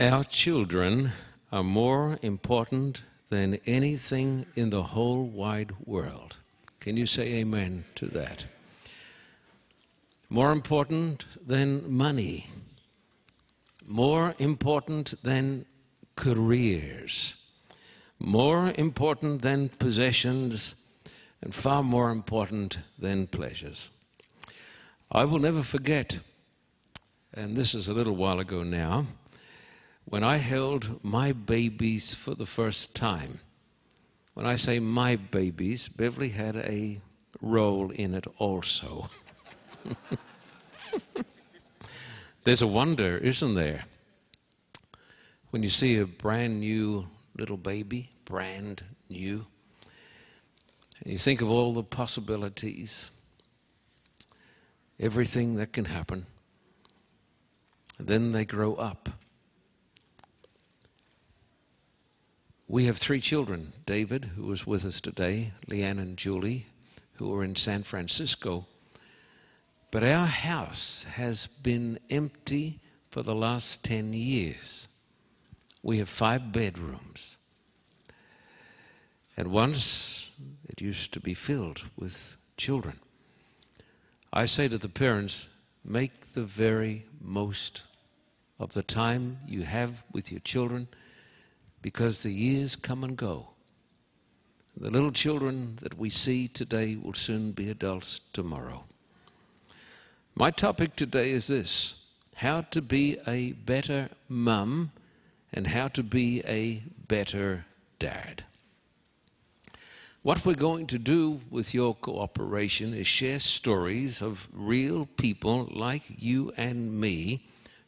Our children are more important than anything in the whole wide world. Can you say amen to that? More important than money, more important than careers, more important than possessions, and far more important than pleasures. I will never forget, and this is a little while ago now, when I held my babies for the first time. When I say my babies, Beverly had a role in it also. There's a wonder, isn't there? When you see a brand new little baby, brand new, and you think of all the possibilities, everything that can happen, and then they grow up. We have three children David, who was with us today, Leanne and Julie, who are in San Francisco. But our house has been empty for the last 10 years. We have five bedrooms. And once it used to be filled with children. I say to the parents, make the very most of the time you have with your children because the years come and go. The little children that we see today will soon be adults tomorrow. My topic today is this how to be a better mum and how to be a better dad. What we're going to do with your cooperation is share stories of real people like you and me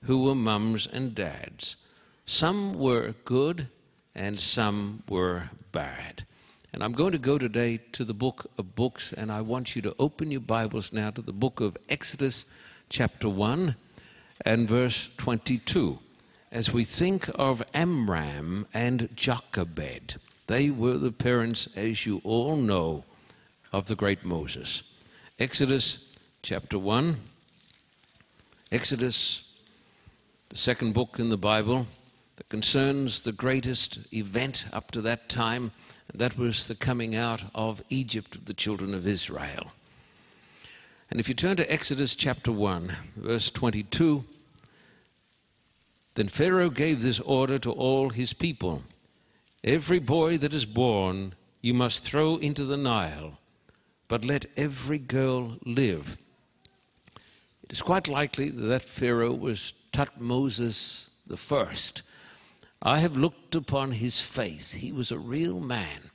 who were mums and dads. Some were good and some were bad. And I'm going to go today to the book of books, and I want you to open your Bibles now to the book of Exodus, chapter 1 and verse 22. As we think of Amram and Jochebed, they were the parents, as you all know, of the great Moses. Exodus chapter 1. Exodus, the second book in the Bible that concerns the greatest event up to that time and that was the coming out of Egypt of the children of Israel. And if you turn to Exodus chapter 1, verse 22, then Pharaoh gave this order to all his people Every boy that is born you must throw into the Nile, but let every girl live. It is quite likely that Pharaoh was Tutmosis the first I have looked upon his face. He was a real man.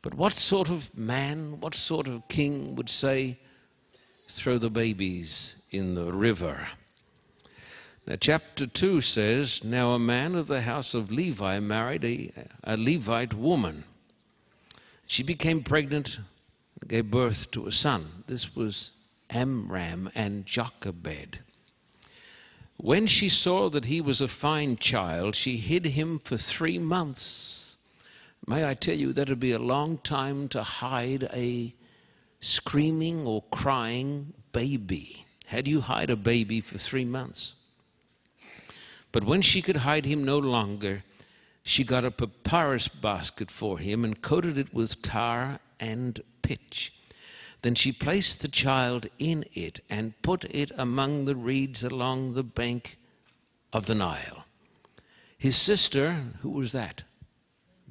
But what sort of man, what sort of king would say, throw the babies in the river? Now, chapter 2 says, Now a man of the house of Levi married a, a Levite woman. She became pregnant gave birth to a son. This was Amram and Jochebed. When she saw that he was a fine child, she hid him for three months. May I tell you, that would be a long time to hide a screaming or crying baby. How do you hide a baby for three months? But when she could hide him no longer, she got a papyrus basket for him and coated it with tar and pitch. Then she placed the child in it and put it among the reeds along the bank of the Nile. His sister, who was that?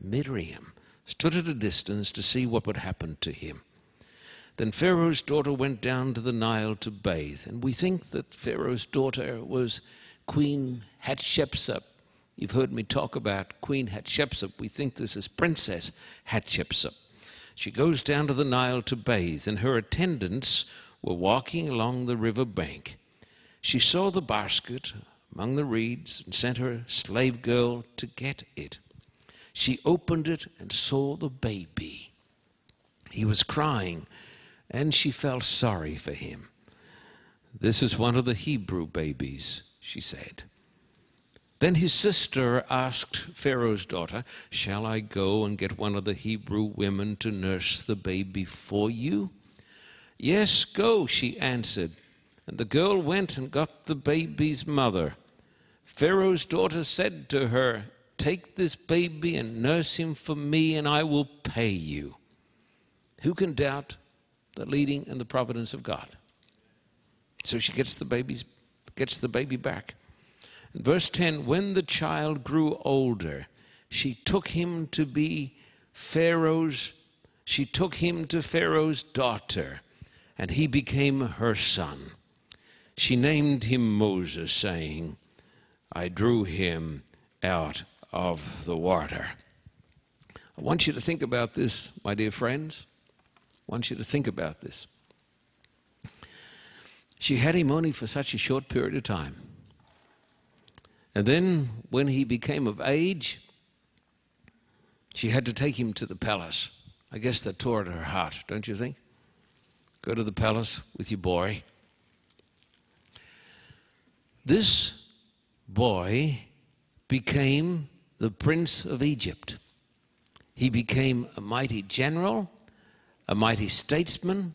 Miriam, stood at a distance to see what would happen to him. Then Pharaoh's daughter went down to the Nile to bathe. And we think that Pharaoh's daughter was Queen Hatshepsut. You've heard me talk about Queen Hatshepsut. We think this is Princess Hatshepsut. She goes down to the Nile to bathe, and her attendants were walking along the river bank. She saw the basket among the reeds and sent her slave girl to get it. She opened it and saw the baby. He was crying, and she felt sorry for him. This is one of the Hebrew babies, she said. Then his sister asked Pharaoh's daughter, Shall I go and get one of the Hebrew women to nurse the baby for you? Yes, go, she answered. And the girl went and got the baby's mother. Pharaoh's daughter said to her, Take this baby and nurse him for me, and I will pay you. Who can doubt the leading and the providence of God? So she gets the baby's gets the baby back. Verse 10, when the child grew older, she took him to be Pharaoh's, she took him to Pharaoh's daughter, and he became her son. She named him Moses, saying, I drew him out of the water. I want you to think about this, my dear friends. I want you to think about this. She had him only for such a short period of time. And then, when he became of age, she had to take him to the palace. I guess that tore at her heart, don't you think? Go to the palace with your boy. This boy became the prince of Egypt. He became a mighty general, a mighty statesman,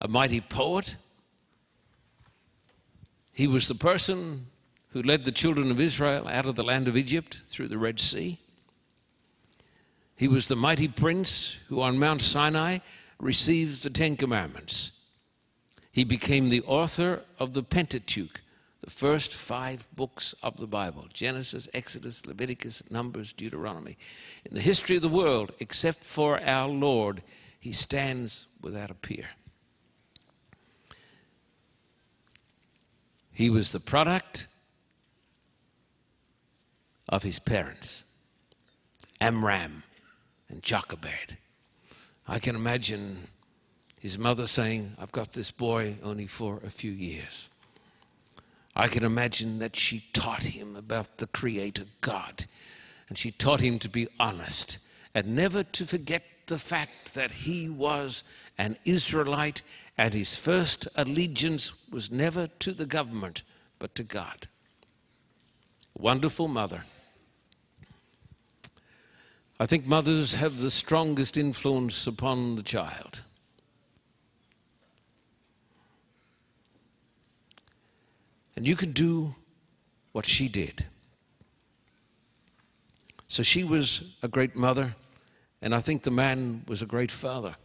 a mighty poet. He was the person who led the children of Israel out of the land of Egypt through the Red Sea. He was the mighty prince who on Mount Sinai received the Ten Commandments. He became the author of the Pentateuch, the first five books of the Bible Genesis, Exodus, Leviticus, Numbers, Deuteronomy. In the history of the world, except for our Lord, he stands without a peer. He was the product of his parents, Amram and Jochebed. I can imagine his mother saying, I've got this boy only for a few years. I can imagine that she taught him about the Creator God, and she taught him to be honest and never to forget the fact that he was an Israelite and his first allegiance was never to the government, but to God. Wonderful mother. I think mothers have the strongest influence upon the child. And you can do what she did. So she was a great mother, and I think the man was a great father.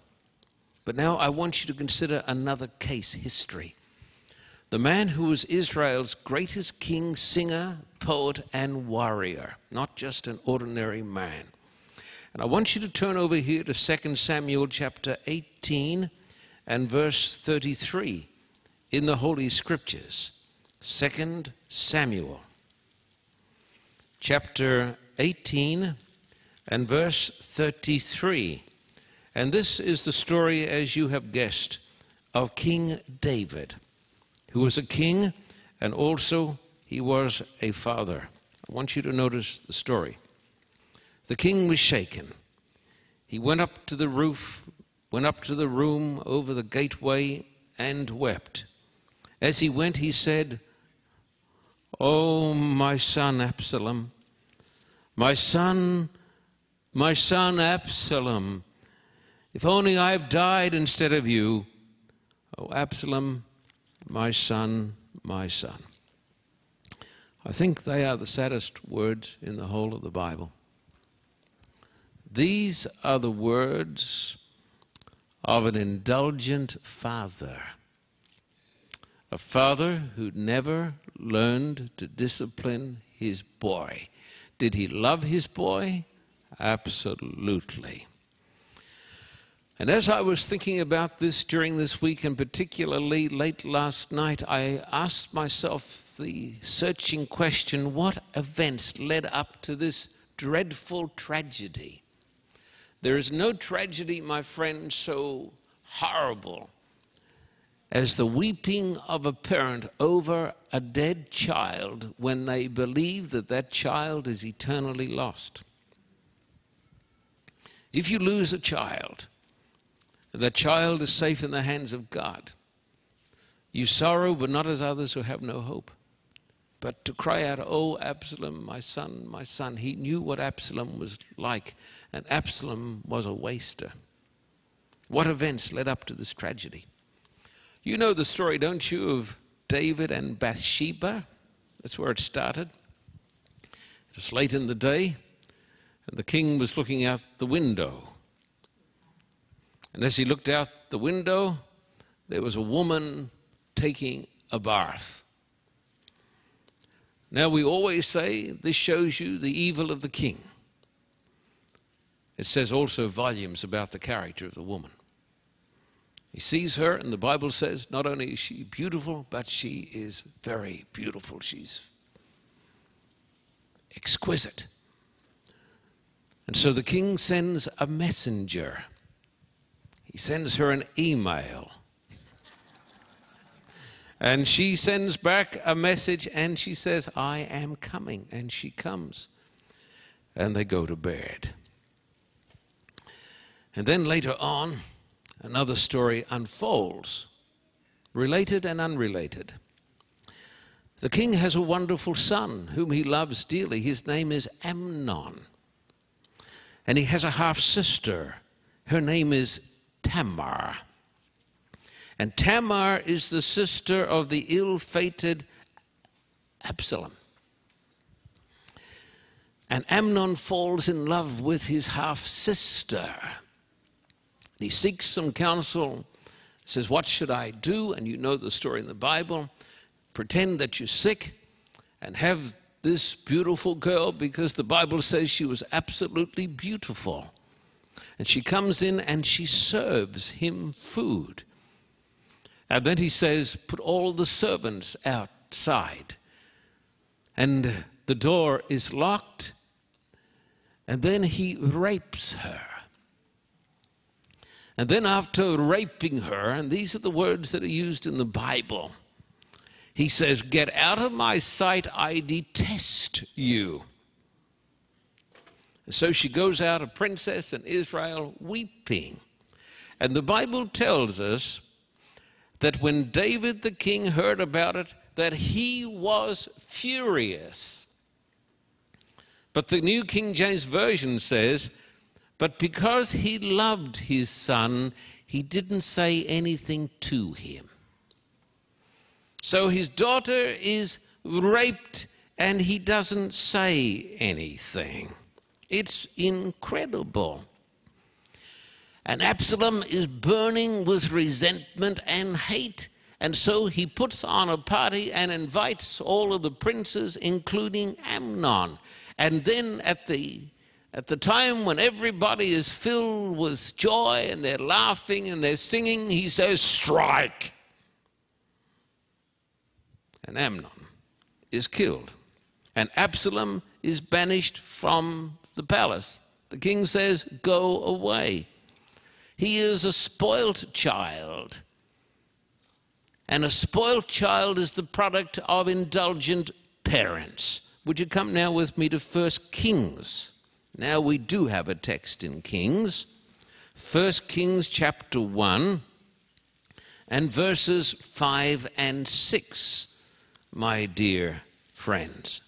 But now I want you to consider another case history. The man who was Israel's greatest king, singer, poet, and warrior, not just an ordinary man. And I want you to turn over here to 2 Samuel chapter 18 and verse 33 in the Holy Scriptures. 2 Samuel chapter 18 and verse 33. And this is the story, as you have guessed, of King David, who was a king and also he was a father. I want you to notice the story. The king was shaken. He went up to the roof, went up to the room over the gateway, and wept. As he went, he said, Oh, my son Absalom, my son, my son Absalom, if only I have died instead of you. Oh, Absalom, my son, my son. I think they are the saddest words in the whole of the Bible. These are the words of an indulgent father. A father who never learned to discipline his boy. Did he love his boy? Absolutely. And as I was thinking about this during this week, and particularly late last night, I asked myself the searching question what events led up to this dreadful tragedy? There is no tragedy, my friend, so horrible as the weeping of a parent over a dead child when they believe that that child is eternally lost. If you lose a child, the child is safe in the hands of God. You sorrow, but not as others who have no hope. But to cry out, Oh, Absalom, my son, my son. He knew what Absalom was like, and Absalom was a waster. What events led up to this tragedy? You know the story, don't you, of David and Bathsheba? That's where it started. It was late in the day, and the king was looking out the window. And as he looked out the window, there was a woman taking a bath. Now, we always say this shows you the evil of the king. It says also volumes about the character of the woman. He sees her, and the Bible says not only is she beautiful, but she is very beautiful. She's exquisite. And so the king sends a messenger. He sends her an email. And she sends back a message and she says, I am coming. And she comes. And they go to bed. And then later on, another story unfolds, related and unrelated. The king has a wonderful son whom he loves dearly. His name is Amnon. And he has a half sister. Her name is Tamar. And Tamar is the sister of the ill fated Absalom. And Amnon falls in love with his half sister. He seeks some counsel, says, What should I do? And you know the story in the Bible. Pretend that you're sick and have this beautiful girl because the Bible says she was absolutely beautiful. And she comes in and she serves him food. And then he says, Put all the servants outside. And the door is locked. And then he rapes her. And then, after raping her, and these are the words that are used in the Bible, he says, Get out of my sight, I detest you. So she goes out, a princess in Israel, weeping. And the Bible tells us that when David the king heard about it, that he was furious. But the New King James Version says, but because he loved his son, he didn't say anything to him. So his daughter is raped and he doesn't say anything. It's incredible. And Absalom is burning with resentment and hate. And so he puts on a party and invites all of the princes, including Amnon. And then at the at the time when everybody is filled with joy and they're laughing and they're singing, he says, Strike. And Amnon is killed. And Absalom is banished from the palace. The king says, Go away. He is a spoilt child. And a spoilt child is the product of indulgent parents. Would you come now with me to First Kings? Now we do have a text in Kings, 1 Kings chapter 1 and verses 5 and 6, my dear friends.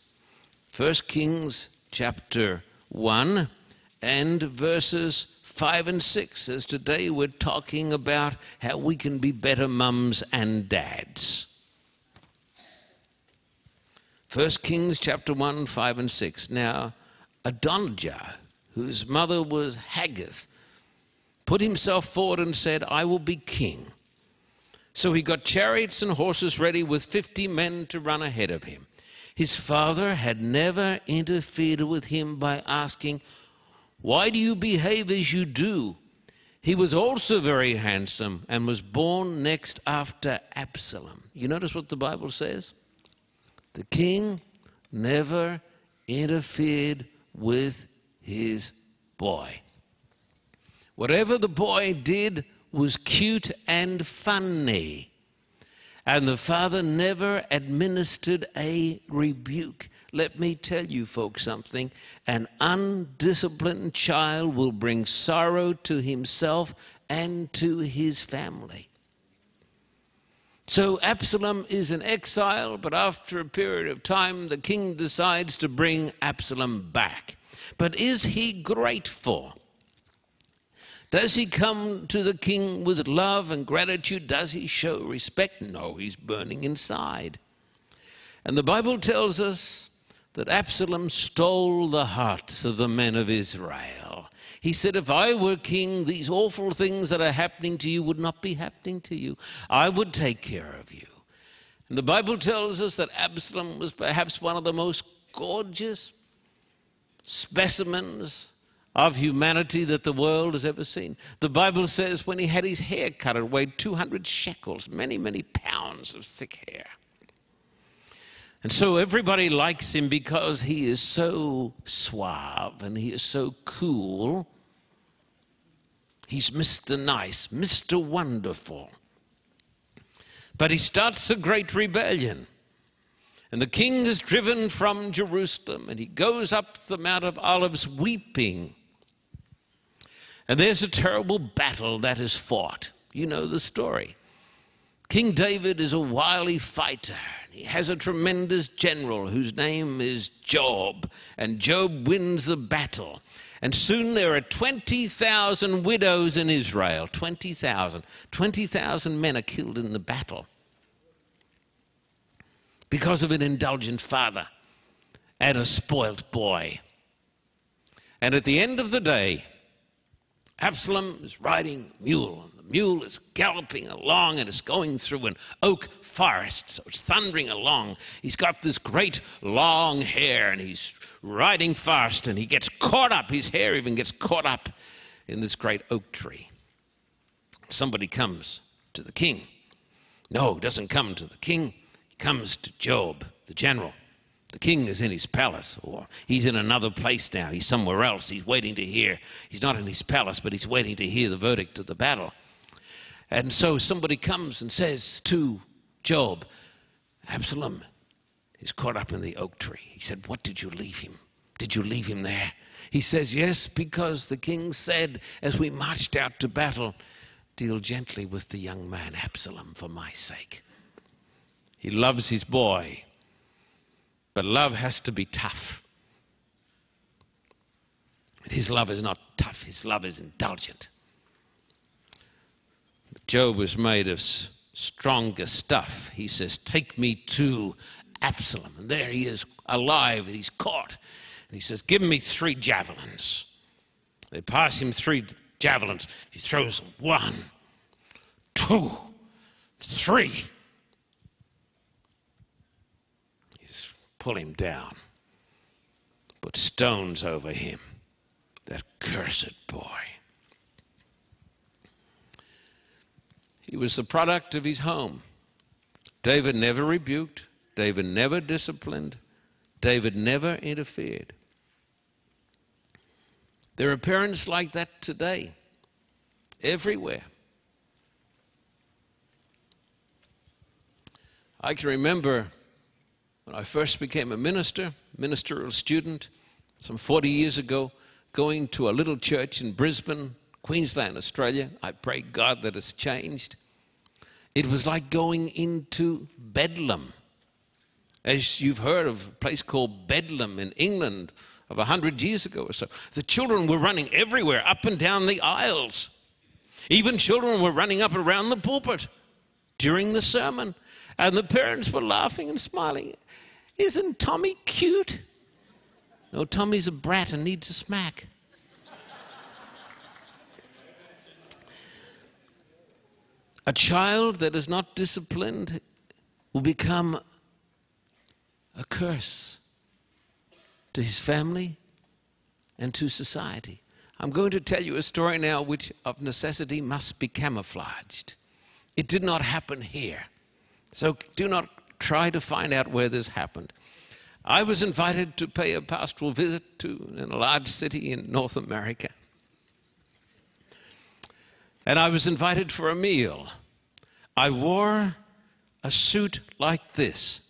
1 Kings chapter 1 and verses 5 and 6, as today we're talking about how we can be better mums and dads. 1 Kings chapter 1, 5 and 6. Now, Adonijah, whose mother was Haggith, put himself forward and said, I will be king. So he got chariots and horses ready with 50 men to run ahead of him. His father had never interfered with him by asking, Why do you behave as you do? He was also very handsome and was born next after Absalom. You notice what the Bible says? The king never interfered with his boy. Whatever the boy did was cute and funny. And the father never administered a rebuke. Let me tell you, folks, something. An undisciplined child will bring sorrow to himself and to his family. So Absalom is in exile, but after a period of time, the king decides to bring Absalom back. But is he grateful? Does he come to the king with love and gratitude? Does he show respect? No, he's burning inside. And the Bible tells us that Absalom stole the hearts of the men of Israel. He said, If I were king, these awful things that are happening to you would not be happening to you. I would take care of you. And the Bible tells us that Absalom was perhaps one of the most gorgeous specimens of humanity that the world has ever seen. The Bible says when he had his hair cut, it weighed 200 shekels, many, many pounds of thick hair. And so everybody likes him because he is so suave and he is so cool. He's Mr. Nice, Mr. Wonderful. But he starts a great rebellion. And the king is driven from Jerusalem and he goes up the Mount of Olives weeping. And there's a terrible battle that is fought. You know the story. King David is a wily fighter. He has a tremendous general whose name is Joab, and Joab wins the battle. And soon there are 20,000 widows in Israel. 20,000. 20,000 men are killed in the battle because of an indulgent father and a spoilt boy. And at the end of the day, Absalom is riding mule, mule is galloping along and it's going through an oak forest, so it's thundering along. He's got this great long hair and he's riding fast and he gets caught up, his hair even gets caught up in this great oak tree. Somebody comes to the king. No, doesn't come to the king he comes to Joab, the general. The king is in his palace, or he's in another place now. He's somewhere else. He's waiting to hear. He's not in his palace, but he's waiting to hear the verdict of the battle. And so somebody comes and says to Joab, Absalom is caught up in the oak tree. He said, What did you leave him? Did you leave him there? He says, Yes, because the king said, as we marched out to battle, deal gently with the young man Absalom for my sake. He loves his boy. But love has to be tough. his love is not tough, his love is indulgent. Joab was made of stronger stuff. He says, Take me to Absalom. And there he is alive and he's caught. And he says, Give me three javelins. They pass him three javelins. He throws one, two, three. He's pull him down, put stones over him. That cursed boy. He was the product of his home. David never rebuked, David never disciplined, David never interfered. There are parents like that today, everywhere. I can remember when I first became a minister, ministerial student, some 40 years ago, going to a little church in Brisbane, Queensland, Australia. I pray God that it's changed. It was like going into Bedlam. As you've heard of a place called Bedlam in England of 100 years ago or so. The children were running everywhere, up and down the aisles. Even children were running up around the pulpit during the sermon. And the parents were laughing and smiling. Isn't Tommy cute? No, Tommy's a brat and needs a smack. A child that is not disciplined will become a curse to his family and to society. I'm going to tell you a story now which of necessity must be camouflaged. It did not happen here. So do not try to find out where this happened. I was invited to pay a pastoral visit to in a large city in North America. And I was invited for a meal. I wore a suit like this.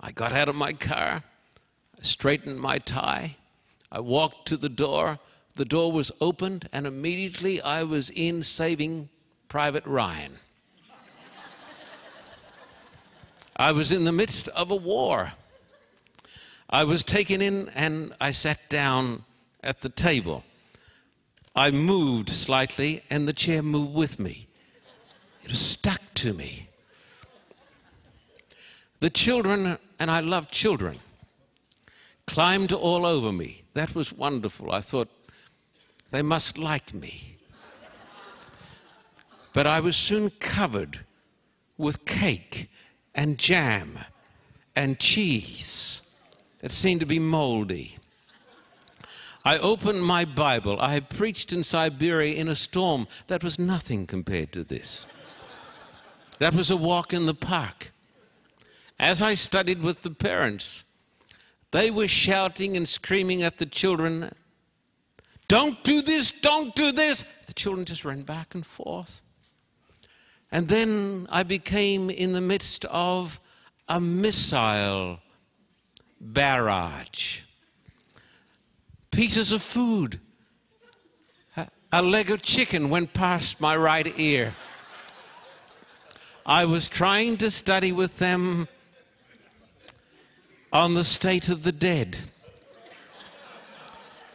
I got out of my car, I straightened my tie, I walked to the door. The door was opened, and immediately I was in saving Private Ryan. I was in the midst of a war. I was taken in and I sat down at the table. I moved slightly and the chair moved with me. It was stuck to me. The children, and I love children, climbed all over me. That was wonderful. I thought, they must like me. But I was soon covered with cake and jam and cheese that seemed to be moldy. I opened my Bible. I had preached in Siberia in a storm that was nothing compared to this. That was a walk in the park. As I studied with the parents, they were shouting and screaming at the children, Don't do this, don't do this. The children just ran back and forth. And then I became in the midst of a missile barrage. Pieces of food. A leg of chicken went past my right ear. I was trying to study with them on the state of the dead.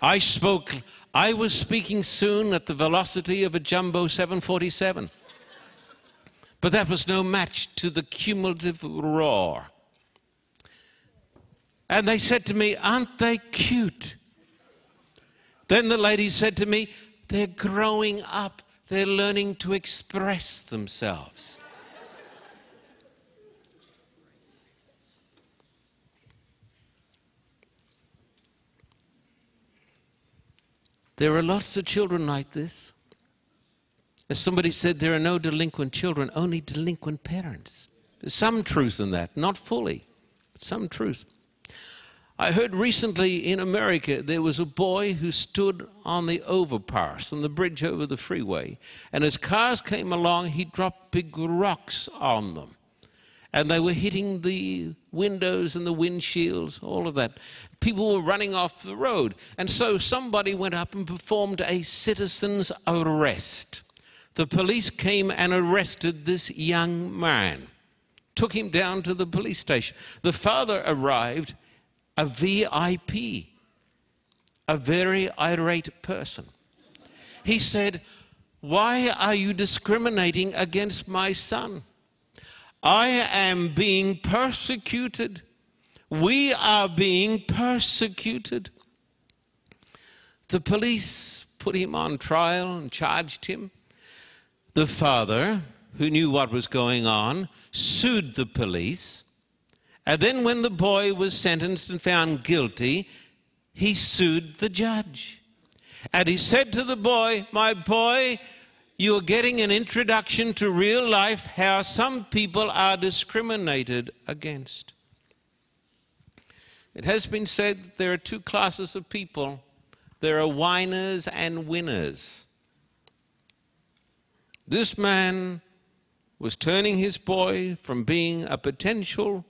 I spoke, I was speaking soon at the velocity of a jumbo 747. But that was no match to the cumulative roar. And they said to me, Aren't they cute? Then the lady said to me, They're growing up, they're learning to express themselves. There are lots of children like this. As somebody said, there are no delinquent children, only delinquent parents. There's some truth in that, not fully, but some truth. I heard recently in America there was a boy who stood on the overpass, on the bridge over the freeway, and as cars came along, he dropped big rocks on them and they were hitting the windows and the windshields, all of that. People were running off the road. And so somebody went up and performed a citizen's arrest. The police came and arrested this young man, took him down to the police station. The father arrived, a VIP, a very irate person. He said, Why are you discriminating against my son? I am being persecuted. We are being persecuted. The police put him on trial and charged him. The father, who knew what was going on, sued the police. And then, when the boy was sentenced and found guilty, he sued the judge. And he said to the boy, My boy, you're getting an introduction to real life, how some people are discriminated against. It has been said that there are two classes of people there are whiners and winners. This man was turning his boy from being a potential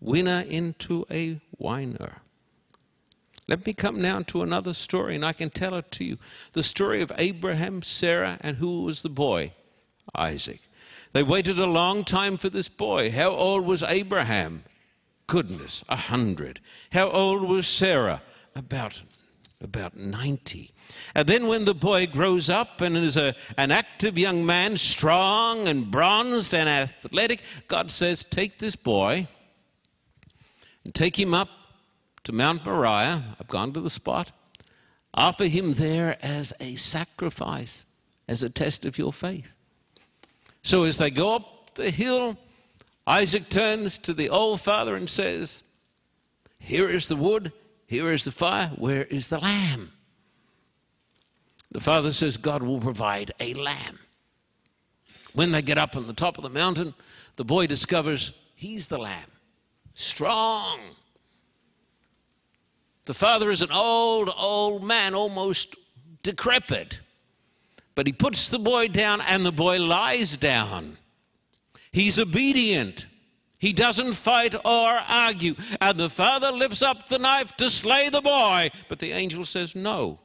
winner into a whiner. Let me come now to another story, and I can tell it to you. The story of Abraham, Sarah, and who was the boy? Isaac. They waited a long time for this boy. How old was Abraham? Goodness, a hundred. How old was Sarah? About, about 90. And then when the boy grows up and is a, an active young man, strong and bronzed and athletic, God says, Take this boy and take him up to Mount Moriah. I've gone to the spot. Offer him there as a sacrifice, as a test of your faith. So as they go up the hill, Isaac turns to the old father and says, Here is the wood, here is the fire, where is the lamb? The father says, God will provide a lamb. When they get up on the top of the mountain, the boy discovers he's the lamb. Strong, the father is an old, old man, almost decrepit. But he puts the boy down, and the boy lies down. He's obedient. He doesn't fight or argue. And the father lifts up the knife to slay the boy, but the angel says no.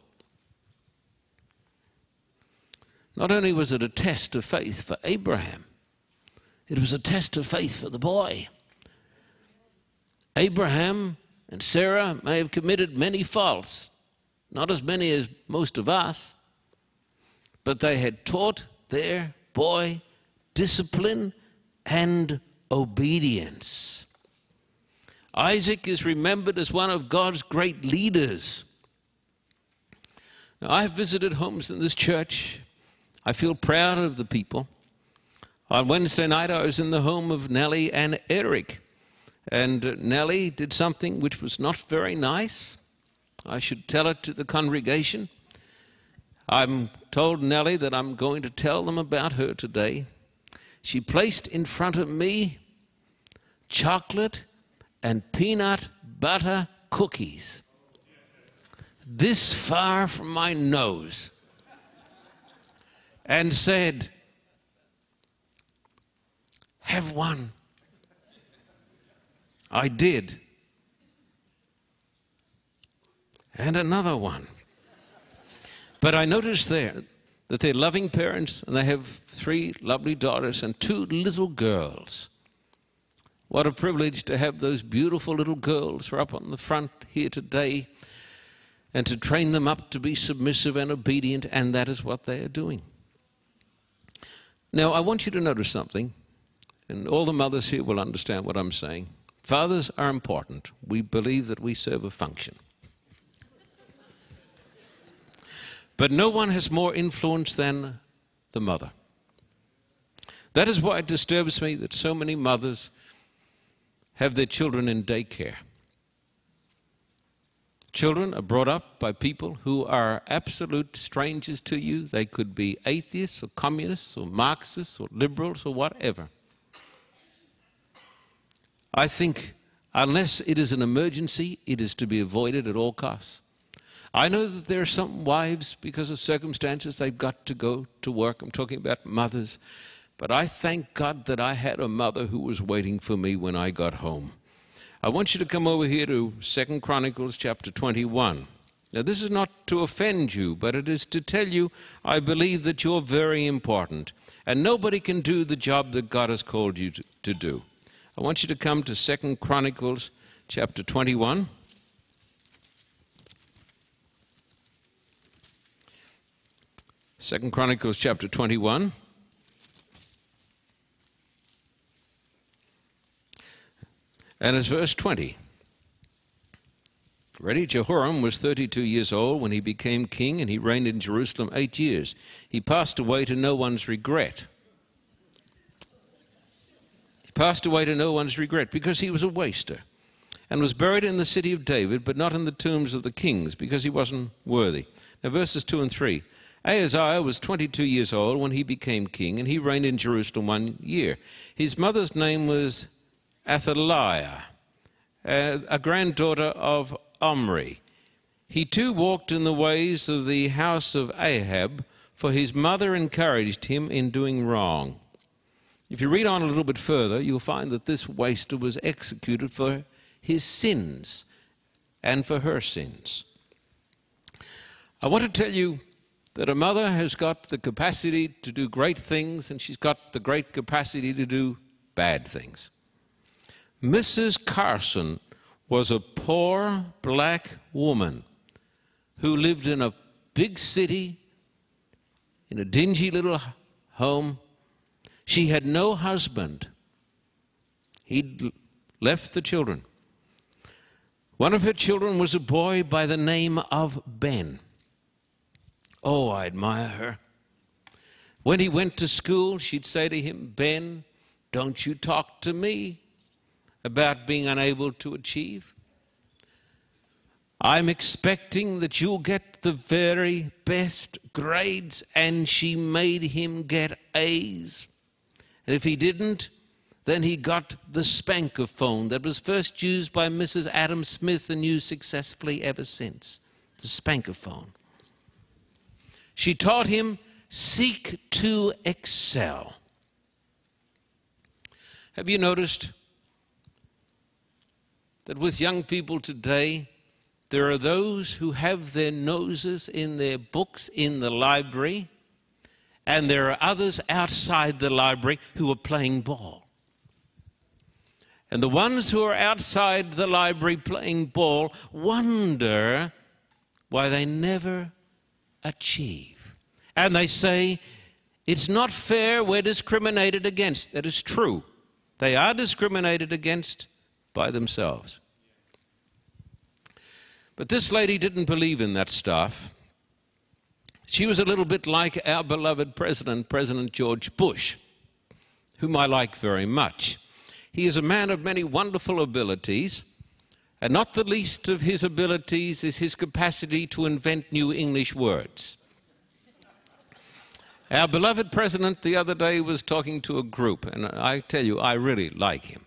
Not only was it a test of faith for Abraham, it was a test of faith for the boy. Abraham and Sarah may have committed many faults, not as many as most of us, but they had taught their boy discipline and obedience. Isaac is remembered as one of God's great leaders. Now, I have visited homes in this church. I feel proud of the people. On Wednesday night, I was in the home of Nellie and Eric. And Nellie did something which was not very nice. I should tell it to the congregation. I'm told Nellie that I'm going to tell them about her today. She placed in front of me chocolate and peanut butter cookies, this far from my nose, and said, Have one. I did. And another one. But I noticed there that they're loving parents and they have three lovely daughters and two little girls. What a privilege to have those beautiful little girls who are up on the front here today and to train them up to be submissive and obedient, and that is what they are doing. Now, I want you to notice something, and all the mothers here will understand what I'm saying. Fathers are important. We believe that we serve a function. But no one has more influence than the mother. That is why it disturbs me that so many mothers have their children in daycare. Children are brought up by people who are absolute strangers to you. They could be atheists or communists or Marxists or liberals or whatever. I think unless it is an emergency, it is to be avoided at all costs. I know that there are some wives, because of circumstances, they've got to go to work. I'm talking about mothers. But I thank God that I had a mother who was waiting for me when I got home. I want you to come over here to Second Chronicles chapter 21. Now, this is not to offend you, but it is to tell you I believe that you're very important, and nobody can do the job that God has called you to, to do. I want you to come to Second Chronicles chapter 21. Second Chronicles chapter 21. And it's verse 20. Ready? Jehoram was 32 years old when he became king, and he reigned in Jerusalem eight years. He passed away to no one's regret. Passed away to no one's regret because he was a waster and was buried in the city of David, but not in the tombs of the kings because he wasn't worthy. Now, verses 2 and 3. Ahaziah was 22 years old when he became king, and he reigned in Jerusalem one year. His mother's name was Athaliah, uh, a granddaughter of Omri. He too walked in the ways of the house of Ahab, for his mother encouraged him in doing wrong. If you read on a little bit further, you'll find that this waster was executed for his sins and for her sins. I want to tell you that a mother has got the capacity to do great things and she's got the great capacity to do bad things. Mrs. Carson was a poor black woman who lived in a big city in a dingy little home. She had no husband. He'd left the children. One of her children was a boy by the name of Ben. Oh, I admire her. When he went to school, she'd say to him, Ben, don't you talk to me about being unable to achieve. I'm expecting that you'll get the very best grades, and she made him get A's. And if he didn't, then he got the spankerphone that was first used by Mrs. Adam Smith and used successfully ever since. The spankerphone. She taught him seek to excel. Have you noticed that with young people today, there are those who have their noses in their books in the library, and there are others outside the library who are playing ball. And the ones who are outside the library playing ball wonder why they never achieve. And they say, it's not fair, we're discriminated against. That is true. They are discriminated against by themselves. But this lady didn't believe in that stuff. She was a little bit like our beloved president, President George Bush, whom I like very much. He is a man of many wonderful abilities, and not the least of his abilities is his capacity to invent new English words. Our beloved president the other day was talking to a group, and I tell you, I really like him.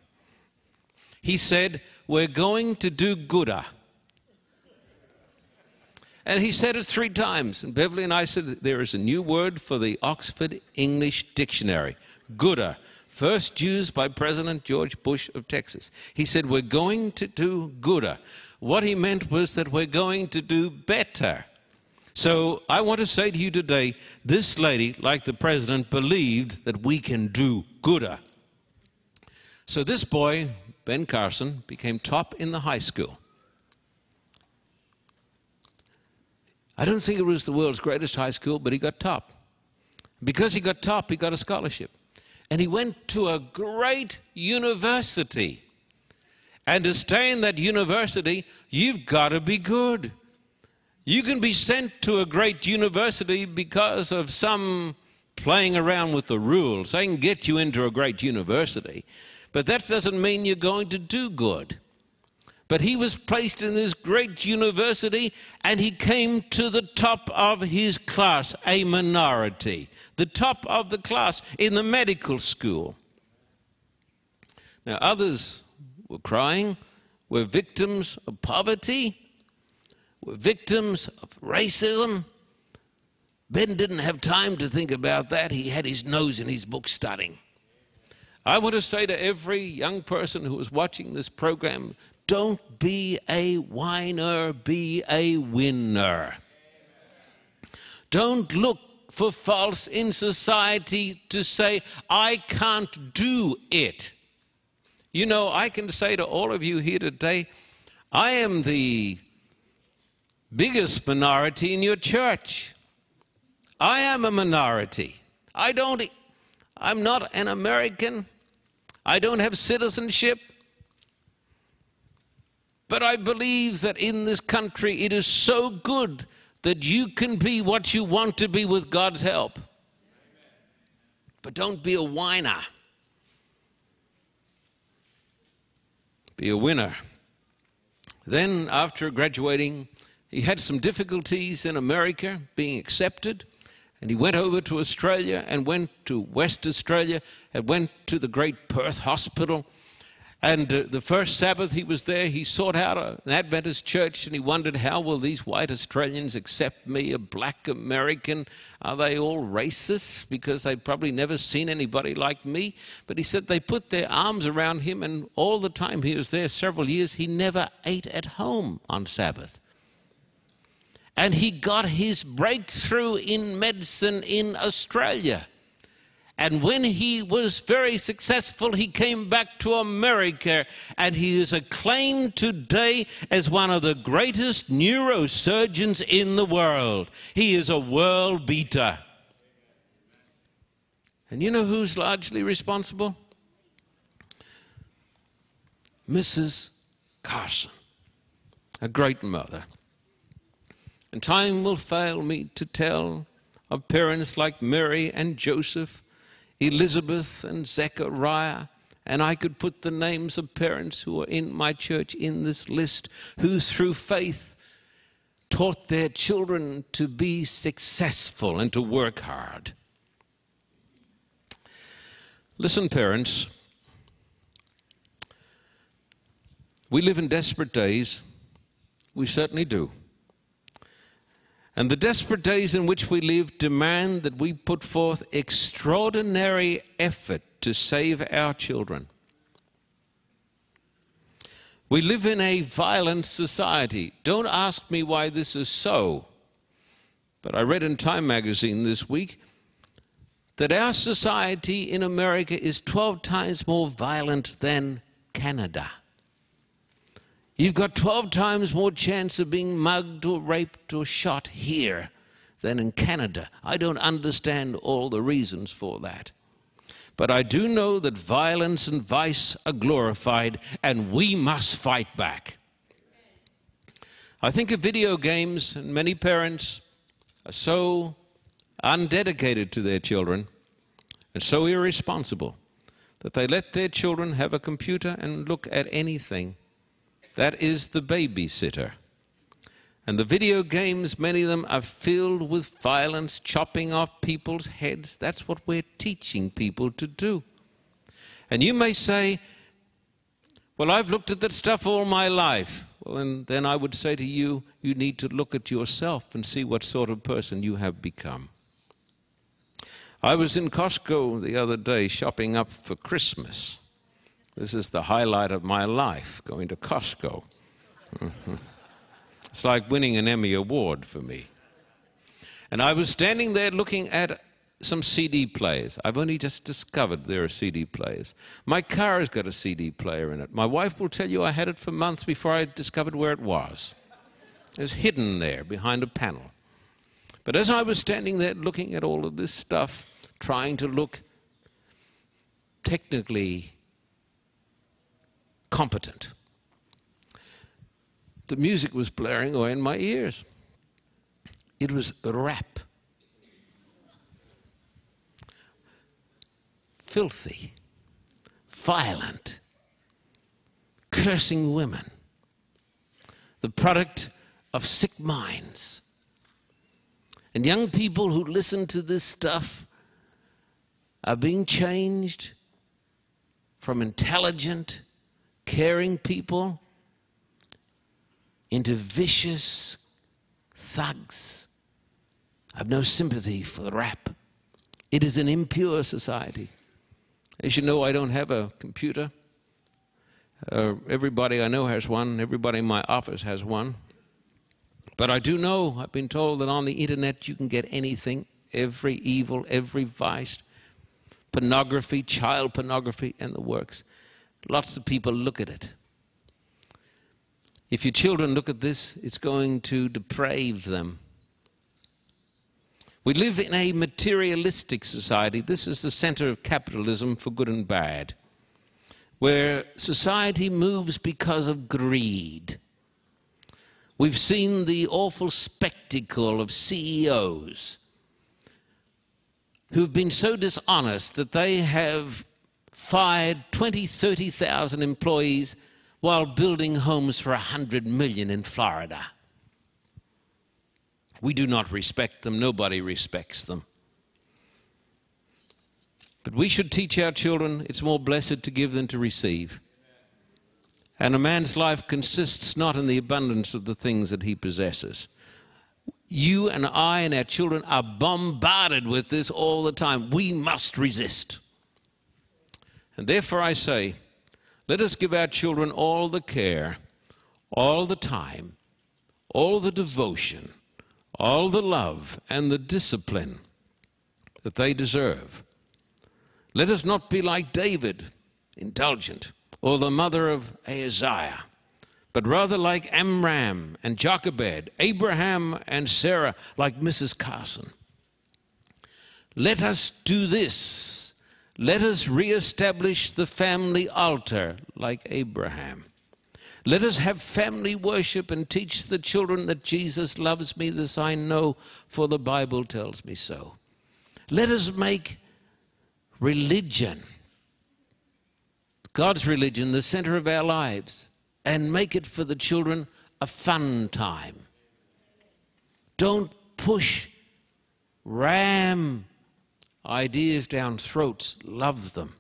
He said, We're going to do gooder. And he said it three times. And Beverly and I said, There is a new word for the Oxford English Dictionary gooder. First used by President George Bush of Texas. He said, We're going to do gooder. What he meant was that we're going to do better. So I want to say to you today this lady, like the president, believed that we can do gooder. So this boy, Ben Carson, became top in the high school. I don't think it was the world's greatest high school, but he got top. Because he got top, he got a scholarship. And he went to a great university. And to stay in that university, you've got to be good. You can be sent to a great university because of some playing around with the rules. I can get you into a great university, but that doesn't mean you're going to do good. But he was placed in this great university and he came to the top of his class, a minority, the top of the class in the medical school. Now, others were crying, were victims of poverty were victims of racism. Ben didn't have time to think about that. He had his nose in his book studying. I want to say to every young person who is watching this program don't be a whiner, be a winner. Don't look for faults in society to say, I can't do it. You know, I can say to all of you here today, I am the biggest minority in your church. I am a minority. I don't, I'm not an American. I don't have citizenship. But I believe that in this country it is so good that you can be what you want to be with God's help. But don't be a whiner. Be a winner. Then, after graduating, he had some difficulties in America being accepted, and he went over to Australia and went to West Australia and went to the great Perth Hospital. And uh, the first Sabbath he was there, he sought out a, an Adventist church and he wondered, how will these white Australians accept me, a black American? Are they all racist? Because they've probably never seen anybody like me. But he said they put their arms around him, and all the time he was there, several years, he never ate at home on Sabbath and he got his breakthrough in medicine in Australia. And when he was very successful, he came back to America and he is acclaimed today as one of the greatest neurosurgeons in the world. He is a world beater. And you know who's largely responsible? Mrs. Carson, a great mother. And time will fail me to tell of parents like Mary and Joseph, Elizabeth and Zechariah, and I could put the names of parents who are in my church in this list who, through faith, taught their children to be successful and to work hard. Listen, parents, we live in desperate days. We certainly do. And the desperate days in which we live demand that we put forth extraordinary effort to save our children. We live in a violent society. Don't ask me why this is so. But I read in Time magazine this week that our society in America is 12 times more violent than Canada. You've got 12 times more chance of being mugged or raped or shot here than in Canada. I don't understand all the reasons for that. But I do know that violence and vice are glorified, and we must fight back. I think of video games, and many parents are so undedicated to their children and so irresponsible that they let their children have a computer and look at anything. That is the babysitter. And the video games, many of them are filled with violence, chopping off people's heads. That's what we're teaching people to do. And you may say, Well, I've looked at that stuff all my life. Well, and then I would say to you, you need to look at yourself and see what sort of person you have become. I was in Costco the other day shopping up for Christmas. This is the highlight of my life, going to Costco. it's like winning an Emmy Award for me. And I was standing there looking at some CD players. I've only just discovered there are CD players. My car has got a CD player in it. My wife will tell you I had it for months before I discovered where it was. It was hidden there behind a panel. But as I was standing there looking at all of this stuff, trying to look technically competent, the music was blaring away in my ears. It was rap. Filthy, violent, cursing women, the product of sick minds. And young people who listen to this stuff are being changed from intelligent, caring people into vicious thugs. I've no sympathy for the rap. It is an impure society. As you know, I don't have a computer. Uh, everybody I know has one. Everybody in my office has one. But I do know, I've been told that on the internet you can get anything, every evil, every vice, pornography, child pornography, and the works. Lots of people look at it. If your children look at this, it's going to deprave them. We live in a materialistic society. This is the center of capitalism for good and bad, where society moves because of greed. We've seen the awful spectacle of CEOs who've been so dishonest that they have fired 20, 30,000 employees while building homes for 100 million in Florida. We do not respect them, nobody respects them. But we should teach our children it's more blessed to give than to receive. And a man's life consists not in the abundance of the things that he possesses you and I and our children are bombarded with this all the time. We must resist. And therefore, I say, let us give our children all the care, all the time, all the devotion, all the love, and the discipline that they deserve. Let us not be like David, indulgent, or the mother of Ahaziah but rather like Amram and Jochebed, Abraham and Sarah, like Mrs. Carson. Let us do this. Let us reestablish the family altar like Abraham. Let us have family worship and teach the children that Jesus loves me. This I know, for the Bible tells me so. Let us make religion, God's religion, the center of our lives and make it for the children a fun time. Don't push, ram ideas down throats, love them.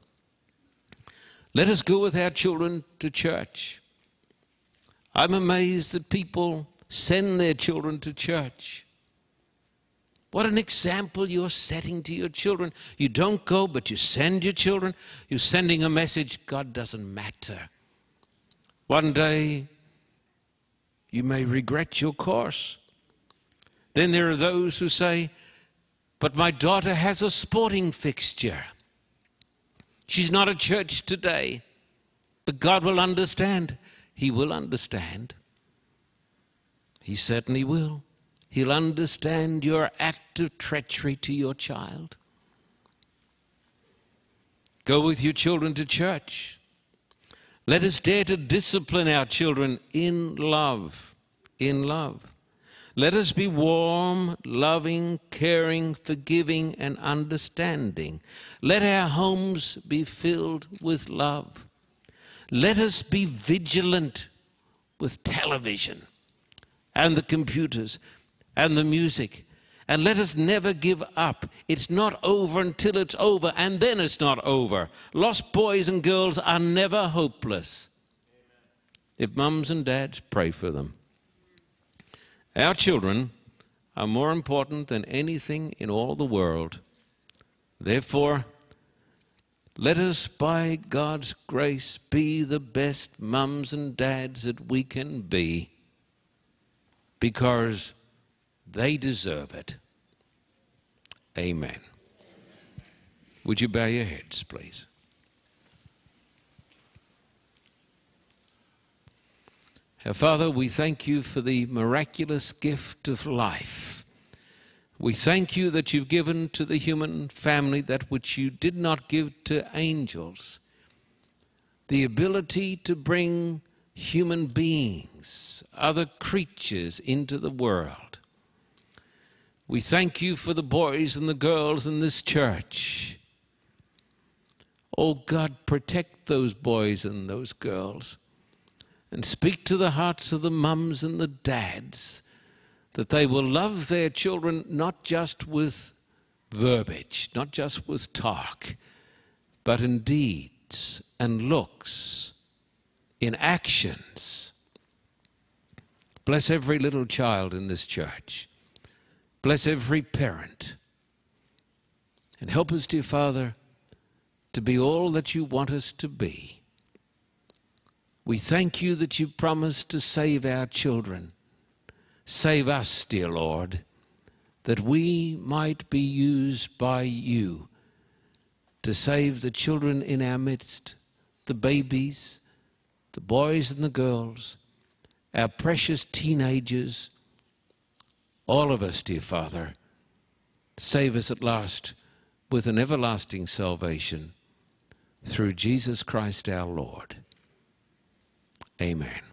Let us go with our children to church. I'm amazed that people send their children to church. What an example you're setting to your children. You don't go, but you send your children. You're sending a message God doesn't matter. One day, you may regret your course. Then there are those who say, But my daughter has a sporting fixture. She's not at church today, but God will understand. He will understand. He certainly will. He'll understand your act of treachery to your child. Go with your children to church. Let us dare to discipline our children in love. in love. Let us be warm, loving, caring, forgiving, and understanding. Let our homes be filled with love. Let us be vigilant with television and the computers and the music. And let us never give up. It's not over until it's over, and then it's not over. Lost boys and girls are never hopeless. If mums and dads pray for them. Our children are more important than anything in all the world. Therefore, let us, by God's grace, be the best mums and dads that we can be because they deserve it. Amen. Would you bow your heads, please? Our Father, we thank you for the miraculous gift of life. We thank you that you've given to the human family that which you did not give to angels the ability to bring human beings, other creatures into the world. We thank you for the boys and the girls in this church. Oh God, protect those boys and those girls and speak to the hearts of the mums and the dads that they will love their children not just with verbiage, not just with talk, but in deeds and looks, in actions. Bless every little child in this church. Bless every parent. And help us, dear Father, to be all that you want us to be. We thank you that you promised to save our children Save us, dear Lord, that we might be used by you to save the children in our midst, the babies, the boys and the girls, our precious teenagers, all of us, dear Father. Save us at last with an everlasting salvation through Jesus Christ our Lord. Amen.